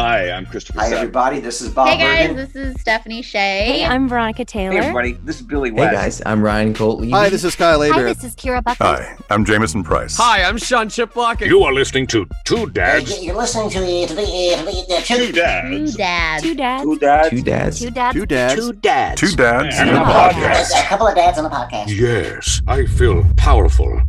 Hi, I'm Christopher. Hi, Sapp. everybody. This is Bob Hey guys, Bergen. this is Stephanie Shea. Hey, I'm Veronica Taylor. Hey everybody, this is Billy White. Hey guys, I'm Ryan Colt Levy. Hi, this is Kyle Hi, this is Kira Bucket. Hi, I'm Jameson Price. Hi, I'm Sean Chiplock. You are listening to Two Dads, you're listening to the to the, uh, the, the Two Two Dads, dads. Two dads. Two dads. Two dads. Two dads. Two dads. Two dads. Two dads and and a a podcast. a couple of dads on the podcast. Yes, I feel powerful.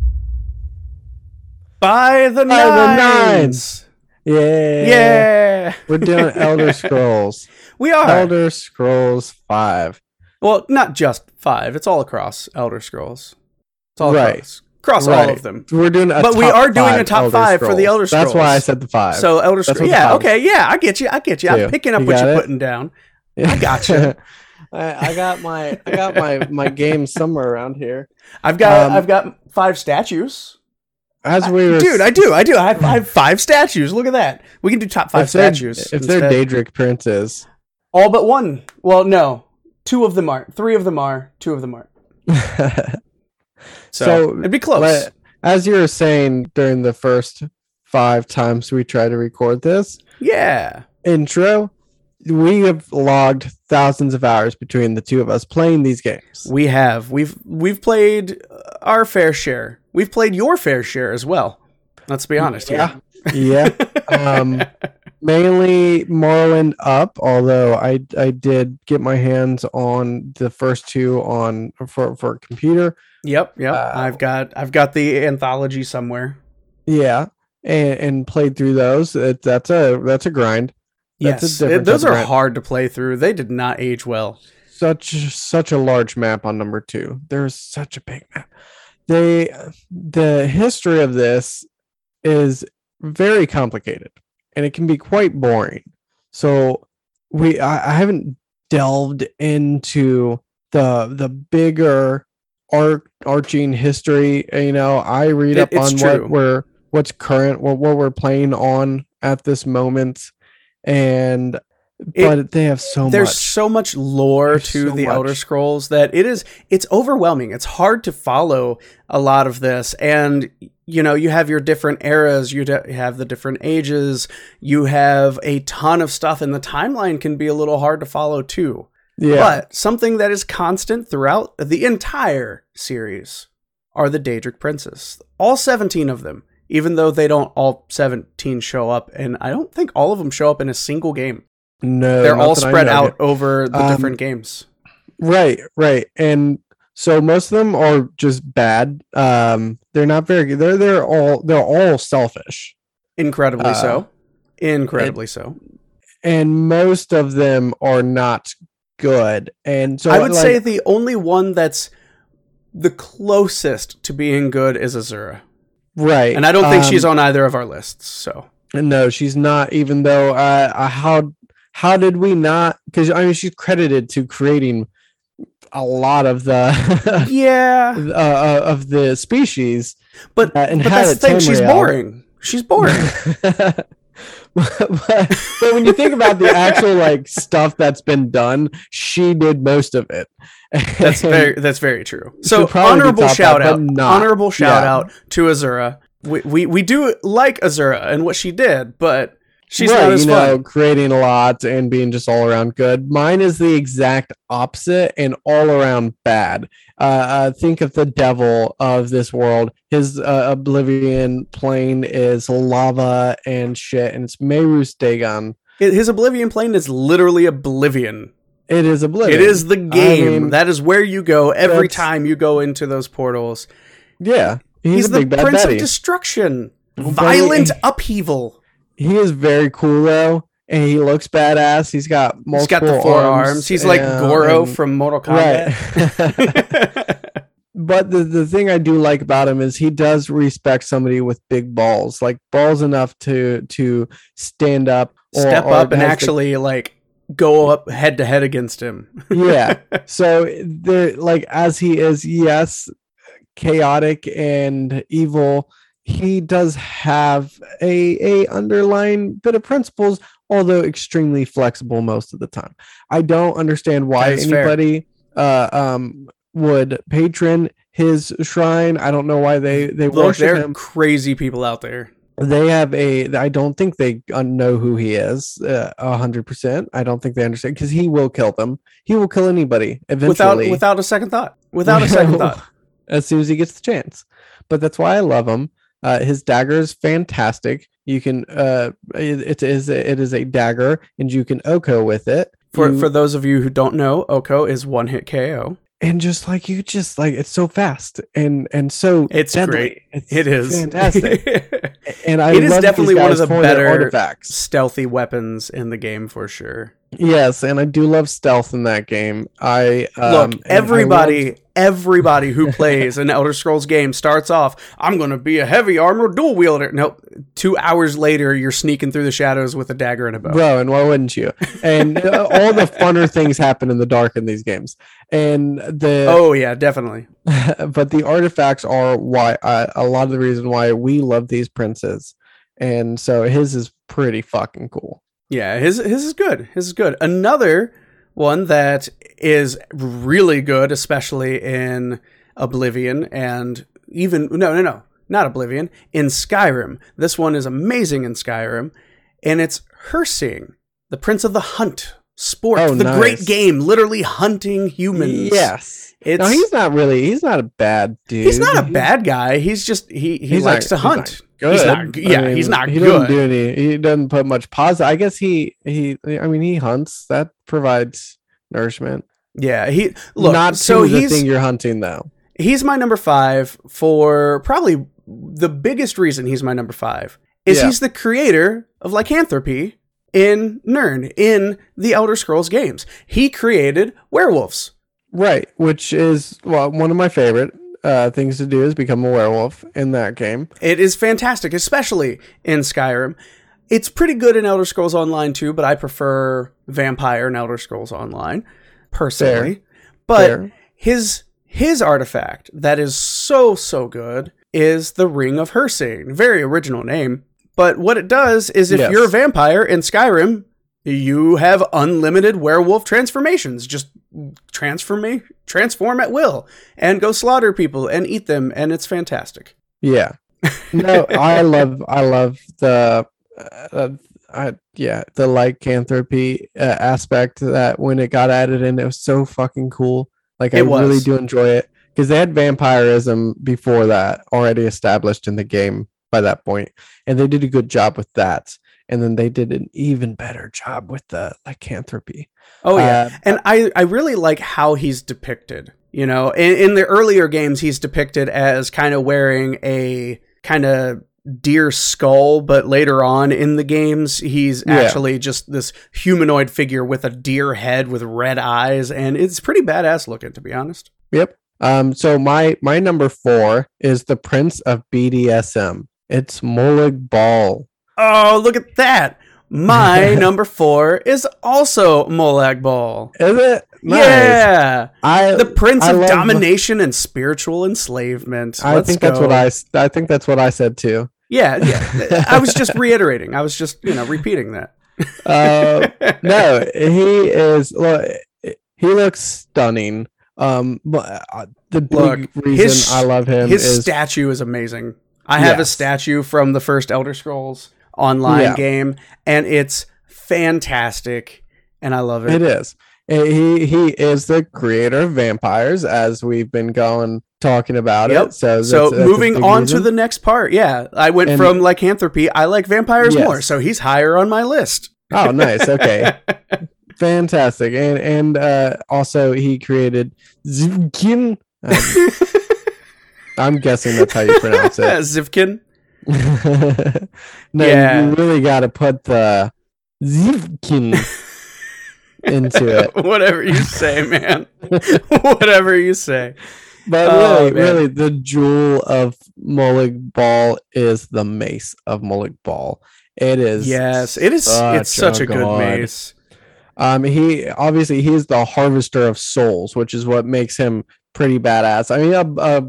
By the By the nines. Yeah. Yeah. We're doing Elder Scrolls. We are. Elder Scrolls 5. Well, not just five. It's all across Elder Scrolls. It's all Right. across. Across all Right. of them. We're doing a But we are doing a top Elder five for the Elder Scrolls. That's why I said the 5. So Elder Scrolls. Yeah, okay, yeah, I get you. I get you. I'm picking up You what you're it? putting down. I gotcha. I, I got my I got my my game somewhere around here. I've got Um, I've got five statues. As we were Dude, I do, I do. I have, I have five statues. Look at that. We can do top five if statues. If they're. Daedric princes. all but one. Well, no, two of them are. Three of them are. Two of them aren't. So, So, it'd be close. But as you were saying during the first five times we tried to record this yeah. intro, we have logged thousands of hours between the two of us playing these games. We have. We've we've played our fair share. We've played your fair share as well. Let's be honest Yeah. here. Yeah. Um, mainly Morrowind up, although I I did get my hands on the first two on for for computer. Yep, yep. Uh, I've got I've got the anthology somewhere. Yeah. And, and played through those. It, that's a that's a grind. That's yes, different it- those are grind. hard to play through. They did not age well. such such a large map on number two. There's such a big map. They the history of this is very complicated and it can be quite boring. So we I, I haven't delved into the the bigger arc arching history. You know, I read It- up on true. what we're what's current, what, what we're playing on at this moment, and It- but they have so There's much. so much lore There's to so the Elder. Scrolls that it is it's overwhelming. It's hard to follow a lot of this and you know, you have your different eras, you have the different ages, you have a ton of stuff and the timeline can be a little hard to follow too. Yeah. But something that is constant throughout the entire series are the Daedric Princes. All 17 of them, even though they don't all 17 show up and I don't think all of them show up in a single game. No, They're all spread out over the Um, different games. Right, right. And so most of them are just bad. Um they're not very good. They're they're all they're all selfish. Incredibly uh, so. Incredibly so. And most of them are not good. And so I would like, say the only one that's the closest to being good is Azura. right. And I don't think um, she's on either of our lists. So No, she's not. Even though uh, uh how how did we not? Because I mean, she's credited to creating a lot of the yeah, uh, of the species. but, uh, and but that's the thing. She's boring. She's boring. but, but when you think about the actual like stuff that's been done, she did most of it. That's very that's very true. So honorable shout out, honorable shout Yeah. out to Azura. We, we we do like Azura and what she did, but she's right, not as you know, fun. creating a lot and being just all around good. Mine is the exact opposite and all around bad. Uh, uh, think of the devil of this world. His uh, oblivion plane is lava and shit, and it's Mehrunes Dagon. His Oblivion plane is literally Oblivion. It is oblivion. It is the game. mean, that is where you go every time you go into those portals. yeah. He's, He's, a the big bad Prince Betty. of Destruction. Violent upheaval. He is very cool though, and he looks badass. He's got multiple He's got the four arms. He's like Goro and- from Mortal Kombat. Right. but the, the thing I do like about him is he does respect somebody with big balls, like balls enough to to stand up, or- Step or up and has the- actually like go up head to head against him. yeah. So the like as he is, yes, chaotic and evil. He does have a a underlying bit of principles, although extremely flexible most of the time. I don't understand why That is fair. anybody uh, um would patron his shrine. I don't know why they they Look, worship there are him. crazy people out there. they have a i don't think they know who he is uh, a hundred percent i don't think they understand because he will kill them he will kill anybody eventually without without a second thought. Without a second thought. as soon as he gets the chance but that's why i love him uh, his dagger is fantastic you can uh it, it is a, it is a dagger and you can oko with it For You- for those of you who don't know, Oko is one hit KO. and just like you just like it's so fast and and so It's deadly. great. It's It is fantastic and i It is definitely one of the better artifacts stealthy weapons in the game for sure. Yes, and I do love stealth in that game. I um, Look, and I everybody, love- everybody who plays an Elder Scrolls game starts off, I'm going to be a heavy armor dual wielder. Nope. Two hours later, you're sneaking through the shadows with a dagger and a bow. bro, and why wouldn't you? And uh, all the funner things happen in the dark in these games, and the Oh, yeah, definitely. but the artifacts are why uh, a lot of the reason why we love these princes, and so his is pretty fucking cool. Yeah, his his is good. His is good. Another one that is really good, especially in Oblivion and even no, no, no, not Oblivion, in Skyrim. This one is amazing in Skyrim, and it's Hircine, the Prince of the Hunt. Sport, Oh, the great game, literally hunting humans. Yes, it's no, he's not really. He's not a bad dude. he's not a bad guy. He's just he he He's likes not- to he's hunt. Good. He's not, I yeah, mean, he's not he good. doesn't do any. He doesn't put much positive. I guess he he. I mean, he hunts. That provides nourishment. yeah, he look. not so the he's thing you're hunting though. he's my number five for probably the biggest reason he's my number five is Yeah. he's the creator of lycanthropy in Nern in the Elder Scrolls games. He created werewolves. Right, which is well one of my favorite uh, things to do is become a werewolf in that game. It is fantastic, especially in Skyrim. It's pretty good in Elder Scrolls Online too, but I prefer Vampire in Elder Scrolls Online personally. But Fair. his his artifact that is so so good is the Ring of Hircine. Very original name. But what it does is if Yes. you're a vampire in Skyrim, you have unlimited werewolf transformations. Just transform me transform at will and go slaughter people and eat them and it's fantastic. Yeah, no, I love I love the uh, I yeah the lycanthropy uh, aspect that when it got added in, it was so fucking cool. Like I was. really do enjoy it because they had vampirism before that already established in the game by that point, and they did a good job with that. And then they did an even better job with the lycanthropy. Oh yeah, Uh, and I I really like how he's depicted. You know, in, in the earlier games, he's depicted as kind of wearing a kind of deer skull, but later on in the games, he's Yeah. actually just this humanoid figure with a deer head with red eyes, and it's pretty badass looking, to be honest. Yep. Um, so my my number four is the Prince of BDSM. It's Molag Bal. Oh, look at that! My number four is also Molag Bal. Is it? Nice. Yeah, I the Prince I of Domination and Spiritual Enslavement. I Let's think that's what go. I I think that's what I said too. Yeah, yeah. I was just reiterating. I was just, you know, repeating that. Uh, no, he is. Look, he looks stunning. Um, but uh, the big Look, reason his- I love him His is statue is amazing. I have a statue from the first Elder Scrolls online Yeah. game, and it's fantastic, and I love it. it is. Uh, He he is the creator of vampires, as we've been going talking about Yep. it. So So that's- that's moving on to the next part, yeah, I went And- from lycanthropy. I like vampires Yes. more, so he's higher on my list. Oh, nice. Okay. Fantastic. And and uh also he created Xivkyn. Um, I'm guessing that's how you pronounce it. Xivkyn. no, Yeah. you really got to put the Xivkyn into it. Whatever you say, man. Whatever you say. But Oh, really, man. really, the jewel of Molag Bal is the mace of Molag Bal. It is Yes, it is. it's such a, good mace. Um, he obviously he's the harvester of souls, which is what makes him pretty badass. I mean, uh, uh,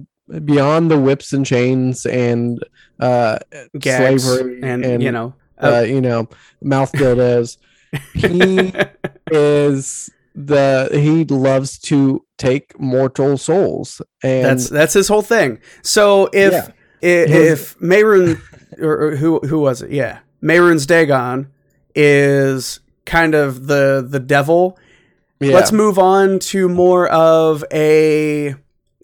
beyond the whips and chains and uh, Gags slavery and, and, you know, uh, you know, mouth dildos, he is the he loves to take mortal souls, and that's that's his whole thing. So if Yeah. if Mayrun or, or who who was it? Yeah, Mehrunes Dagon is kind of the the devil. Yeah. Let's move on to more of a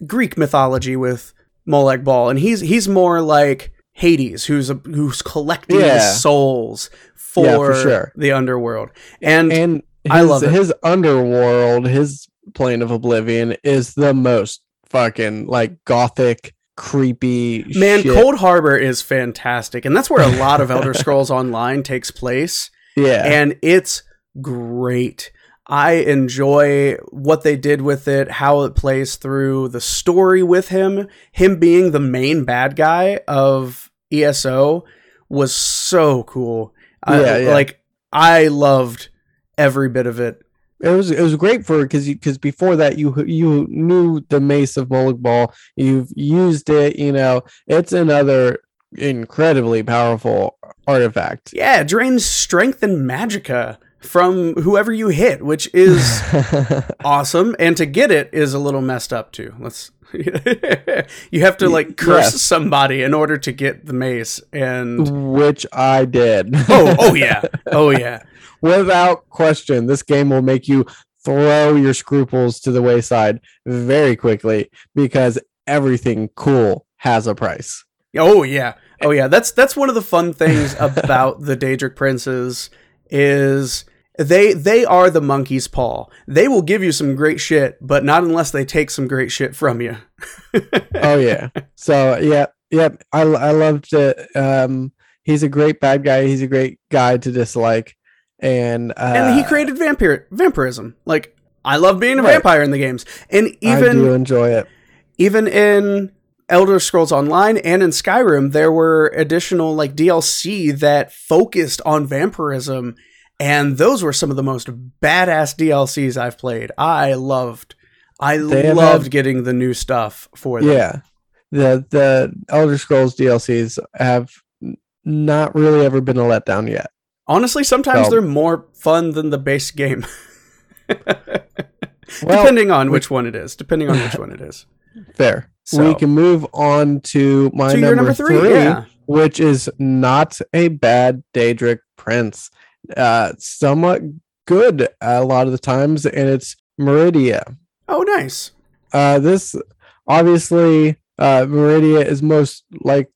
Greek mythology with Molag Bal, and he's he's more like Hades, who's a, who's collecting Yeah. souls for, Yeah, for sure. the underworld, and, and his, I love it. his underworld, his plane of oblivion is the most fucking like gothic, creepy. man, shit. Cold Harbor is fantastic, and that's where a lot of Elder Scrolls Online takes place. Yeah, and it's great. I enjoy what they did with it, how it plays through the story with him. Him being the main bad guy of ESO was so cool. I- Yeah, yeah. Like I loved every bit of it. it was it was great for because because before that you you knew the mace of Molag Bal, you've used it. You know, it's another incredibly powerful artifact. Yeah, it drains strength and magicka from whoever you hit, which is awesome. And to get it is a little messed up too. Let's you have to like curse Yes. somebody in order to get the mace and Which I did. oh oh yeah oh yeah Without question, this game will make you throw your scruples to the wayside very quickly because everything cool has a price. oh yeah oh yeah that's that's one of the fun things about the Daedric princes is they they are the monkey's paw they will give you some great shit but not unless they take some great shit from you oh yeah. So yeah, yeah. I I loved it. Um, he's a great bad guy. He's a great guy to dislike, and uh, and he created vampire vampirism like I love being a Right. vampire in the games and even I do enjoy it. even in Elder Scrolls Online and in Skyrim, there were additional like DLC that focused on vampirism, and those were some of the most badass DLCs I've played. I loved, I They loved had- getting the new stuff for them. Yeah, the the Elder Scrolls DLCs have not really ever been a letdown yet. Honestly, sometimes So- they're more fun than the base game, Well, depending on which one it is. Depending on which one it is. fair. So- we can move on to my so number, number three, three, yeah. which is not a bad Daedric prince. Uh, somewhat good a lot of the times, and it's Meridia. Oh, nice. Uh, this obviously uh, Meridia is most like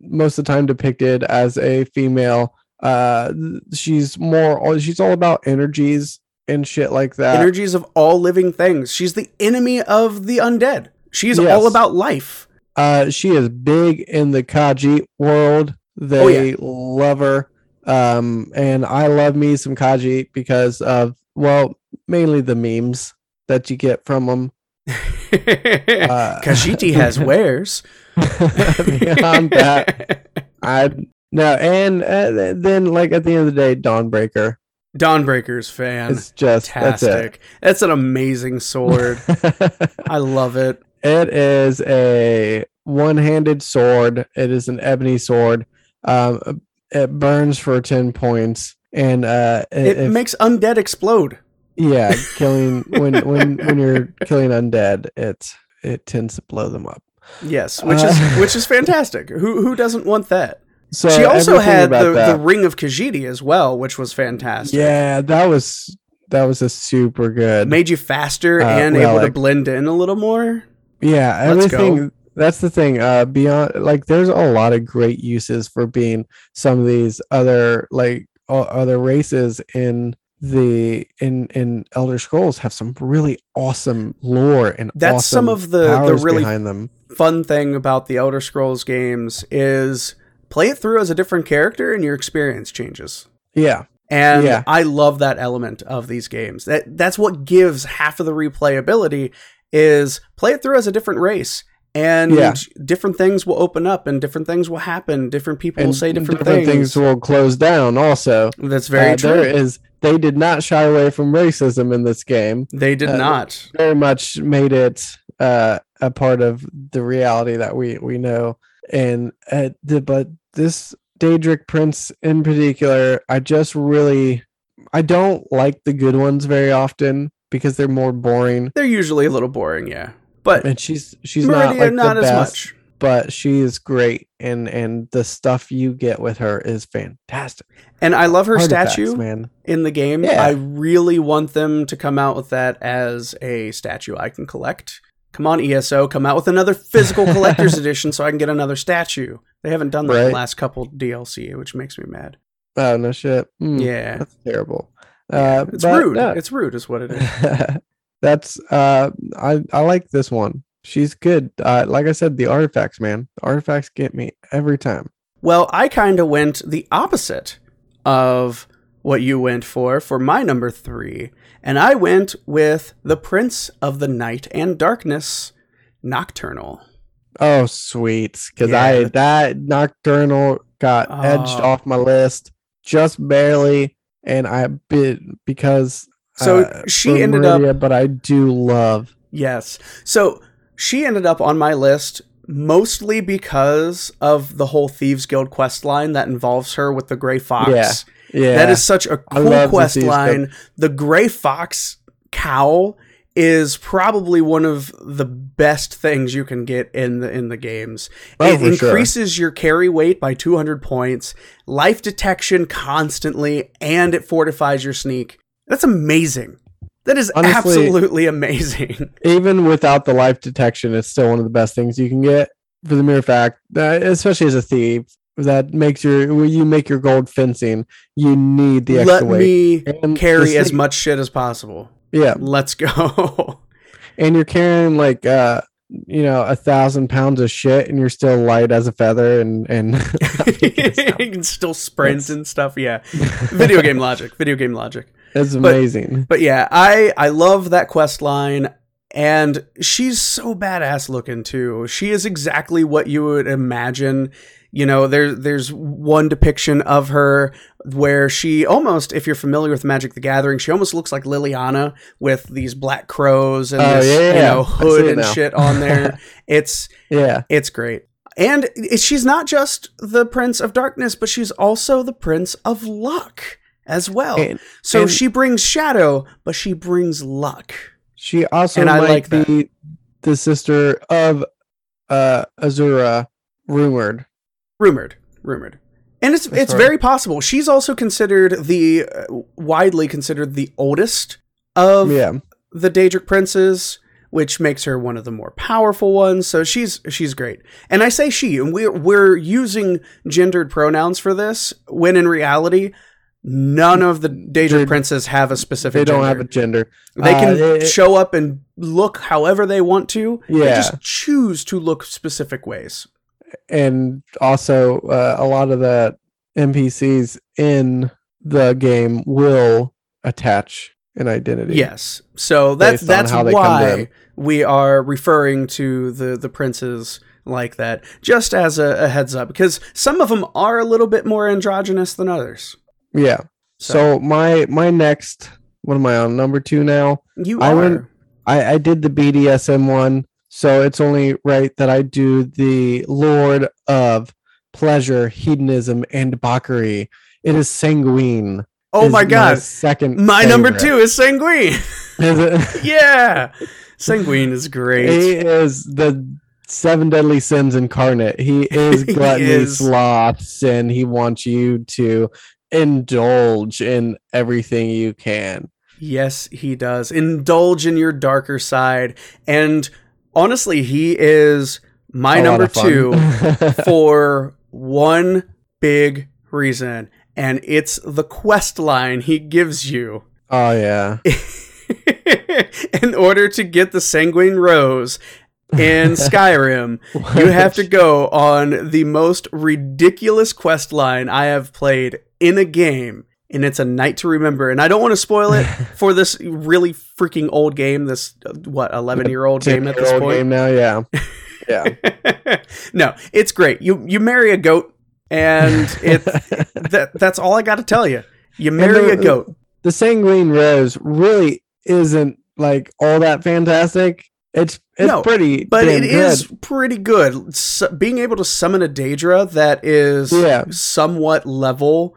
most of the time depicted as a female. Uh, she's more she's all about energies and shit like that. Energies of all living things. She's the enemy of the undead. She's Yes. all about life. Uh, she is big in the Khajiit world. They Oh, yeah. love her. Um, and I love me some Khajiit because of well, mainly the memes that you get from them. Khajiit has wares. Beyond that, I no, and uh, then like at the end of the day, Dawnbreaker Dawnbreaker's fan. It's just that's it. Fantastic. That's an amazing sword. I love it. It is a one-handed sword. It is an ebony sword. Um, it burns for ten points, and uh, It makes undead explode. yeah, killing when when when you're killing undead, it it tends to blow them up. Yes, which Uh, is which is fantastic. Who who doesn't want that? So she also had the, the ring of Khajiit as well, which was fantastic. yeah, that was that was a super good. Made you faster Uh, and able to blend in a little more. Yeah, everything. That's the thing. Uh, beyond like, there's a lot of great uses for being some of these other like other races in the in in Elder Scrolls have some really awesome lore and That's some of the- the really behind them. Fun thing about the Elder Scrolls games is play it through as a different character and your experience changes. Yeah, And Yeah. I love that element of these games. That that's what gives half of the replayability is play it through as a different race. And Yeah. different things will open up and different things will happen. Different people will say different, things. will close down. Also, That's very Uh, true. There is they did not shy away from racism in this game. they did uh, not. very much made it uh, a part of the reality that we we know. And uh, the, but this Daedric Prince in particular, I just really I don't like the good ones very often because they're more boring. They're usually a little boring, yeah. But And she's she's Meridia, not like not, the as best, much. but she is great, and and the stuff you get with her is fantastic. And I love her Artifacts, statue man. in the game. Yeah. I really want them to come out with that as a statue I can collect. Come on, ESO, come out with another physical collector's edition so I can get another statue. They haven't done that in the last couple DLC, which makes me mad. Oh no shit. Mm, Yeah. that's terrible. Yeah, Uh, it's but, rude. It's rude, is what it is. that's uh, I I like this one. She's good. Uh, like I said, the artifacts, man. The artifacts get me every time. Well, I kind of went the opposite of what you went for for my number three, and I went with the Prince of the Night and Darkness, Nocturnal. Oh, sweet. Because Yeah. I that nocturnal got edged Oh. off my list just barely, and I bit because So uh, she ended up- Meridia, but I do love. Yes. So she ended up on my list mostly because of the whole Thieves Guild quest line that involves her with the Gray Fox. Yeah, Yeah, That is such a cool the quest Thieves line. The Gray Fox cowl is probably one of the best things you can get in the in the games. Oh, it for sure. increases your carry weight by 200 points, life detection constantly, and it fortifies your sneak. That's amazing. That is Honestly- absolutely amazing. even without the life detection, it's still one of the best things you can get for the mere fact that, especially as a thief, that makes your when you make your gold fencing, you need the extra Let weight. me And carry as much shit as possible. Yeah, Let's go. and you're carrying like uh you know a thousand pounds of shit, and you're still light as a feather, and and you can still sprint That's- and stuff. Yeah. Video game logic. Video game logic. it's But- amazing. But yeah, I I love that quest line and she's so badass looking too. She is exactly what you would imagine. You know, there there's one depiction of her where she almost, if you're familiar with Magic the Gathering, she almost looks like Liliana with these black crows and Oh, this, yeah, you know, hood and shit on there. it's Yeah, it's great. And she's not just the Prince of Darkness, but she's also the Prince of Luck as well. And- so and- she brings shadow, but she brings luck. she also And I like that. be the sister of uh Azura, rumored. Rumored, rumored. And it's That's it's right. very possible. She's also considered the uh, widely considered the oldest of Yeah, the Daedric princes, which makes her one of the more powerful ones. So she's she's great. And I say she, and we're we're using gendered pronouns for this, when in reality, none of the Daedric They- princes have a specific. they don't have gender. a gender. They Uh, can it- show up and look however they want to. They Yeah. just choose to look specific ways. And also uh, a lot of the NPCs in the game will attach an identity. Yes. So that's that's how they come to why we are referring to the the princes like that, just as a, a heads up, because some of them are a little bit more androgynous than others. yeah. So, my my next, what am I on number two now? You I are. went- I I did the BDSM one, so it's only right that I do the Lord of Pleasure, Hedonism, and Debauchery. It is Sanguine. oh is my god. second. My number two is Sanguine. Is it? yeah. Sanguine is great. He is the seven deadly sins incarnate. He is He gluttony, is. sloth, sin. He wants you to indulge in everything you can. Yes, he does. Indulge in your darker side. And honestly, he is my A number two for one big reason. And it's the quest line he gives you oh yeah. in order to get the Sanguine Rose in Skyrim. You have to go on the most ridiculous quest line I have played in a game, and it's a night to remember. And I don't want to spoil it for this really freaking old game, this what eleven year old game at this point. game now. Yeah. Yeah. no, it's great. You you marry a goat, and it that that's all I got to tell you. You marry a goat. the sanguine rose really isn't like all that fantastic. It's it's No, pretty, but it is good. pretty good. Su- being able to summon a Daedra that is Yeah. somewhat level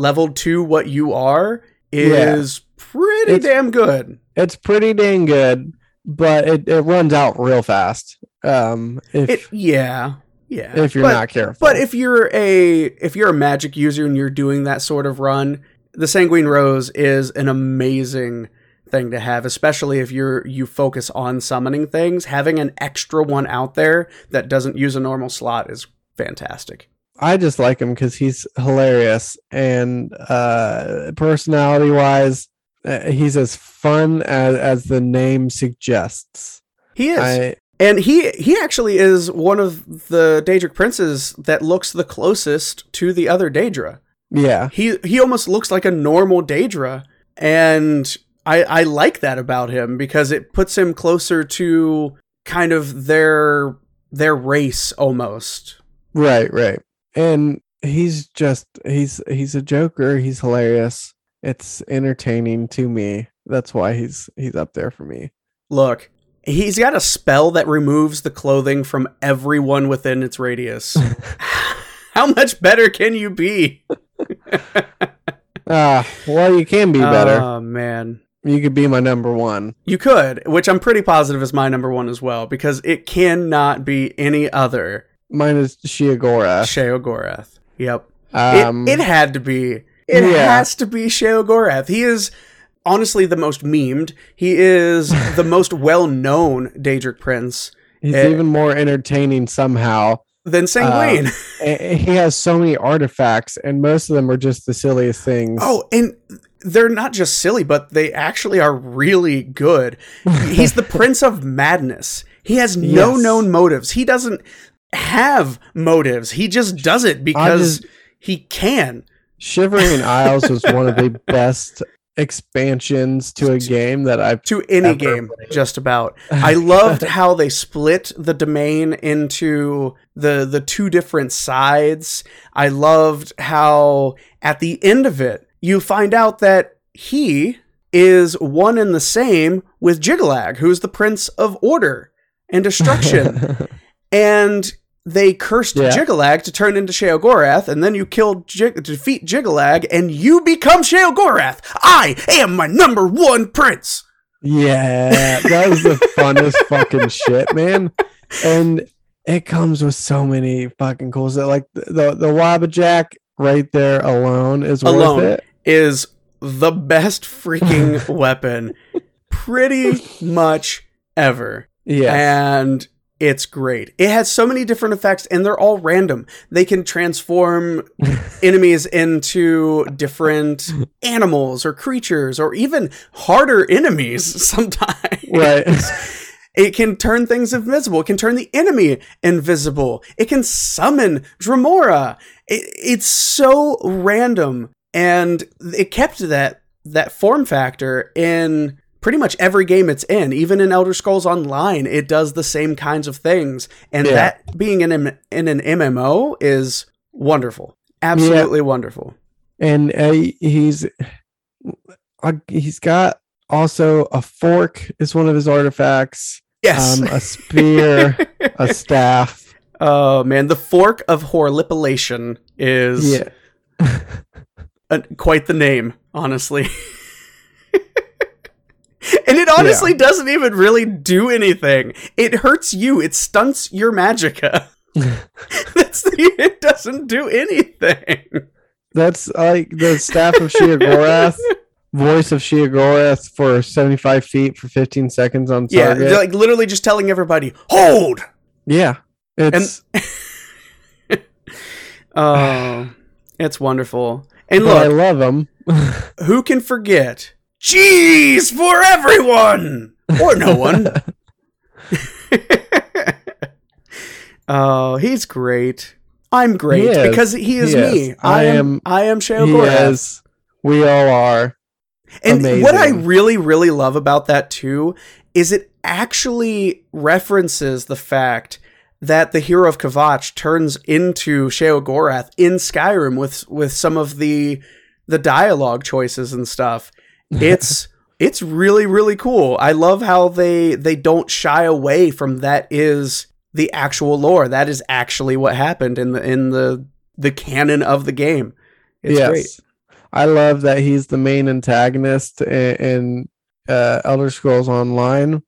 leveled to what you are Yeah. is pretty It's- damn good. It's pretty dang good, but it, it runs out real fast. Um, if It yeah. Yeah, if you're but- not careful. But if you're a if you're a magic user and you're doing that sort of run, the Sanguine Rose is an amazing thing to have, especially if you're you focus on summoning things. Having an extra one out there that doesn't use a normal slot is fantastic. I just like him because he's hilarious and uh, personality wise, uh, he's as fun as, as the name suggests. He is. I, And he he actually is one of the Daedric princes that looks the closest to the other Daedra. yeah, He he almost looks like a normal Daedra, and I I like that about him because it puts him closer to kind of their their race almost. right, right. And he's just he's he's a joker. He's hilarious. It's entertaining to me. That's why he's he's up there for me. Look, he's got a spell that removes the clothing from everyone within its radius. How much better can you be? Ah, well, you can be better. Oh man. you could be my number one. You could, which I'm pretty positive is my number one as well, because it cannot be any other Mine is Shiagora. Sheogorath. Yep. Um, it, it had to be. It yeah. has to be Sheogorath. He is honestly the most memed. He is the most well known Daedric prince he's eh, even more entertaining somehow. than Sanguine. A- he has so many artifacts, and most of them are just the silliest things. oh, and they're not just silly, but they actually are really good. He's the Prince of Madness. He has no Yes. known motives. He doesn't have motives. He just does it because just- he can. Shivering Isles was one of the best expansions to a game that I've. to any game played. just about i loved how they split the domain into the the two different sides i loved how at the end of it you find out that he is one and the same with Jyggalag who's the prince of order and destruction and they cursed Yeah. Jyggalag to turn into Sheogorath, and then you kill Jig- defeat Jyggalag, and you become Sheogorath. I am my number one prince. yeah, that was the funnest fucking shit, man. And it comes with so many fucking cool stuff. Like the the, the Wabbajack right there alone is Alone. worth it. is the best freaking weapon pretty much ever. Yeah, And it's great. It has so many different effects and they're all random. They can transform enemies into different animals or creatures or even harder enemies sometimes. right. It can turn things invisible. It can turn the enemy invisible. It can summon Dremora. It, it's so random, and it kept that that form factor in pretty much every game it's in. Even in Elder Scrolls Online, it does the same kinds of things, and Yeah. that being in, an- in an MMO is wonderful. Absolutely wonderful. and uh, he's uh, he's got also a fork is one of his artifacts Yes. um, a spear a staff oh man, the fork of Horripilation is yeah uh, quite the name, honestly. and it honestly doesn't even really do anything. It hurts you. It stunts your magicka. That's the, it doesn't do anything. that's like the staff of Sheogorath voice of Sheogorath for 75 feet for 15 seconds on Yeah, target they're like literally just telling everybody, "Hold." yeah it's Oh, it's wonderful. And but I love him who can forget? Cheese for everyone, or no one. oh, he's great. I'm great He because he is He me. is. I, I am. am- I am Sheo is we all are And what I really, really love about that too is it actually references the fact that the hero of Kvatch turns into Sheo Gorath in Skyrim with with some of the the dialogue choices and stuff. It's it's really really cool. I love how they they don't shy away from that is the actual lore. That is actually what happened in the in the the canon of the game. It's great. I love that he's the main antagonist in, in uh, Elder Scrolls Online,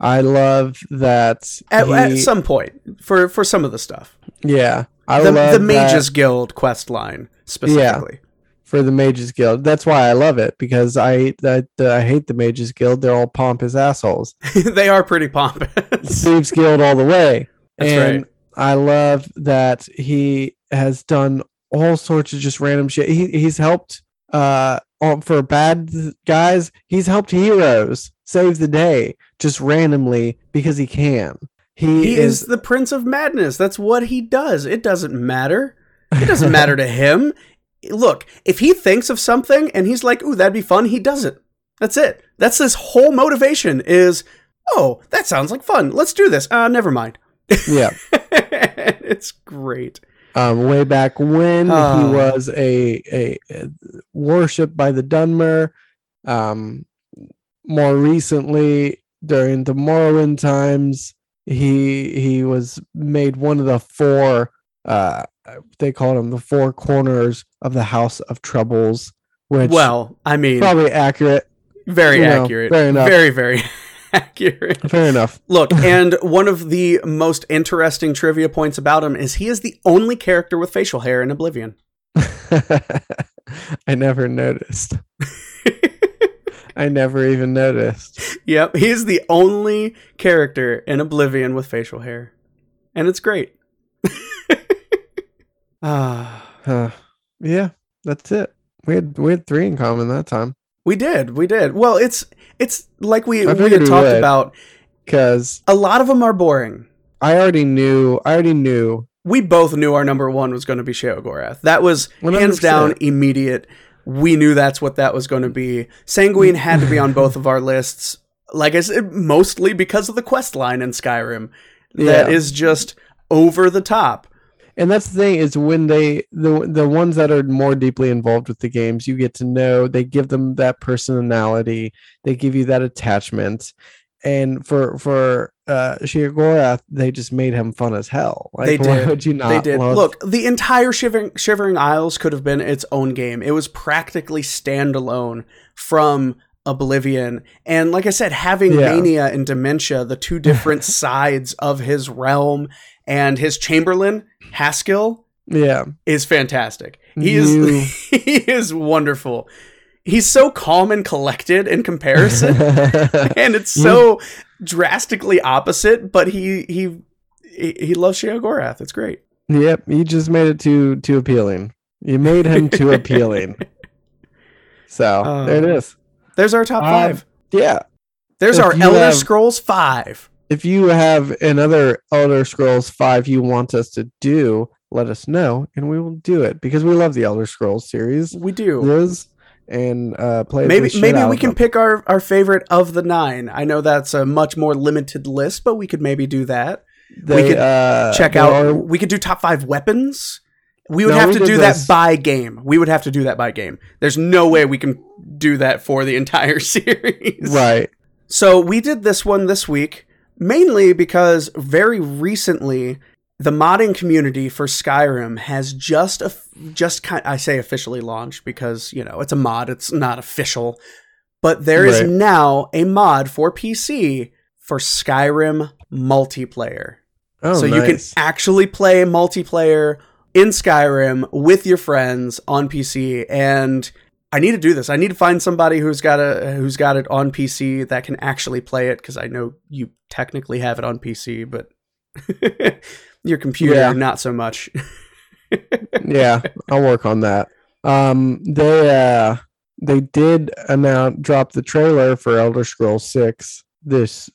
I love that. At, at some point for for some of the stuff. yeah, I the love the that Mages Guild quest line specifically. For the Mages Guild. That's why I love it because I that I hate the Mages Guild. They're all pompous assholes. they are pretty pompous. Thieves Guild all the way. That's and right. I love that he has done all sorts of just random shit. He he's helped uh for bad guys. He's helped heroes save the day just randomly because he can. He, He is, is the Prince of Madness. That's what he does. It doesn't matter. It doesn't matter to him. Look, if he thinks of something and he's like, "Ooh, that'd be fun," he does it. That's it. That's his whole motivation. Is oh, that sounds like fun. Let's do this. Uh, never mind. yeah. it's great. Um, way back when Ah. he was a, a, a worshipped by the Dunmer. Um, more recently, during the Morrowind times, he he was made one of the four. Uh, they called him the four corners of the House of Troubles, which Well, I mean, probably accurate. very you know, accurate. fair enough. Very, very accurate. Fair enough. Look, and one of the most interesting trivia points about him is he is the only character with facial hair in Oblivion. I never noticed. I never even noticed. Yep, he's the only character in Oblivion with facial hair. And it's great. Ah, Huh. Yeah, that's it. We had we had three in common that time we did, we did. Well, it's it's like we, we had talked would. about. because A lot of them are boring. I already knew. I already knew. We both knew our number one was going to be Sheogorath. That was hands 100%. down immediate. We knew that's what that was going to be. Sanguine had to be on both of our lists. Like I said, mostly because of the quest line in Skyrim. That Yeah. is just over the top. And that's the thing is when they the the ones that are more deeply involved with the games, you get to know. They give them that personality. They give you that attachment. And for for uh Sheogorath, they just made him fun as hell. Like, They why did. would you not? they did. love- Look, the entire Shivering, Shivering Isles could have been its own game. It was practically standalone from Oblivion. And like I said, having Yeah. Mania and Dementia, the two different sides of his realm, and his Chamberlain, Haskill, Yeah. is fantastic. He You- is he is wonderful. He's so calm and collected in comparison. and it's so drastically opposite, but he he he, he loves Sheogorath. It's great. Yep, you just made it too too appealing. You made him too appealing. So Uh, there it is. There's our top Um, five. Yeah. There's if our Elder have- Scrolls five. If you have another Elder Scrolls Five you want us to do, let us know and we will do it because we love the Elder Scrolls series. We do. Liz and uh play Maybe shit maybe we can them. pick our, our favorite of the nine. I know that's a much more limited list, but we could maybe do that. They, could uh, Check out. are- we could do top five weapons. We would No, have we to do this. that by game. We would have to do that by game. There's no way we can do that for the entire series. right. So we did this one this week mainly because very recently the modding community for Skyrim has just a, just kind I say officially launched because you know it's a mod it's not official but there is Right. now a mod for PC for Skyrim multiplayer Oh, so you can actually play multiplayer in Skyrim with your friends on PC and I need to do this. I need to find somebody who's got a who's got it on PC that can actually play it cuz I know you technically have it on PC but your computer Yeah. not so much. yeah, I'll work on that. Um, they uh, they did announce drop the trailer for Elder Scrolls Six this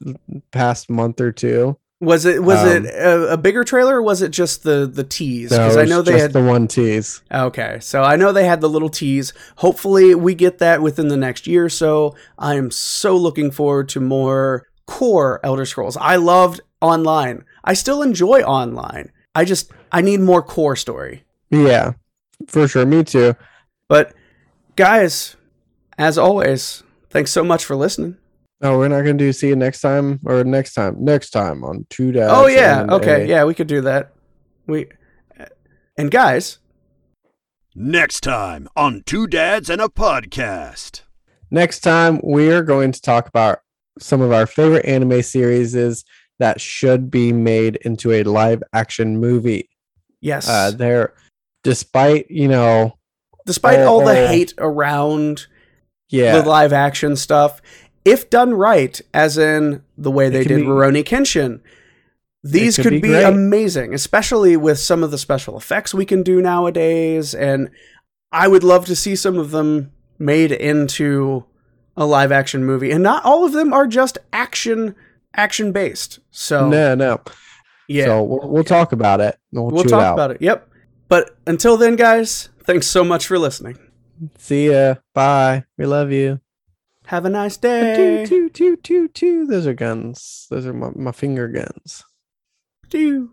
past month or two. Was it was Um, it a, a bigger trailer or was it just the the tease? Because I know they just had the one tease. Okay, so I know they had the little tease. Hopefully, we get that within the next year or so. I am so looking forward to more core Elder Scrolls. I loved online. I still enjoy online. I just I need more core story. Yeah, for sure. Me too. But guys, as always, thanks so much for listening. Oh, we're not gonna do see you next time or next time. Next time on two days. oh yeah, okay, yeah, we could do that. We and guys, Next time on Two Dads and a Podcast. Next time we are going to talk about some of our favorite anime series is that should be made into a live action movie. Yes. Uh, they're despite you know, Despite all- all the hate around yeah, the live action stuff, if done right, as in the way they did be- Rurouni Kenshin, these could could be be, amazing, especially with some of the special effects we can do nowadays. And I would love to see some of them made into a live action movie. And not all of them are just action action based. So no, no. yeah, So we'll, we'll talk about it. We'll, we'll talk it about it. Yep. But until then, guys, thanks so much for listening. See ya. Bye. We love you. Have a nice Two, day. two, two, two, two. Those are guns. Those are my, my finger guns. Two.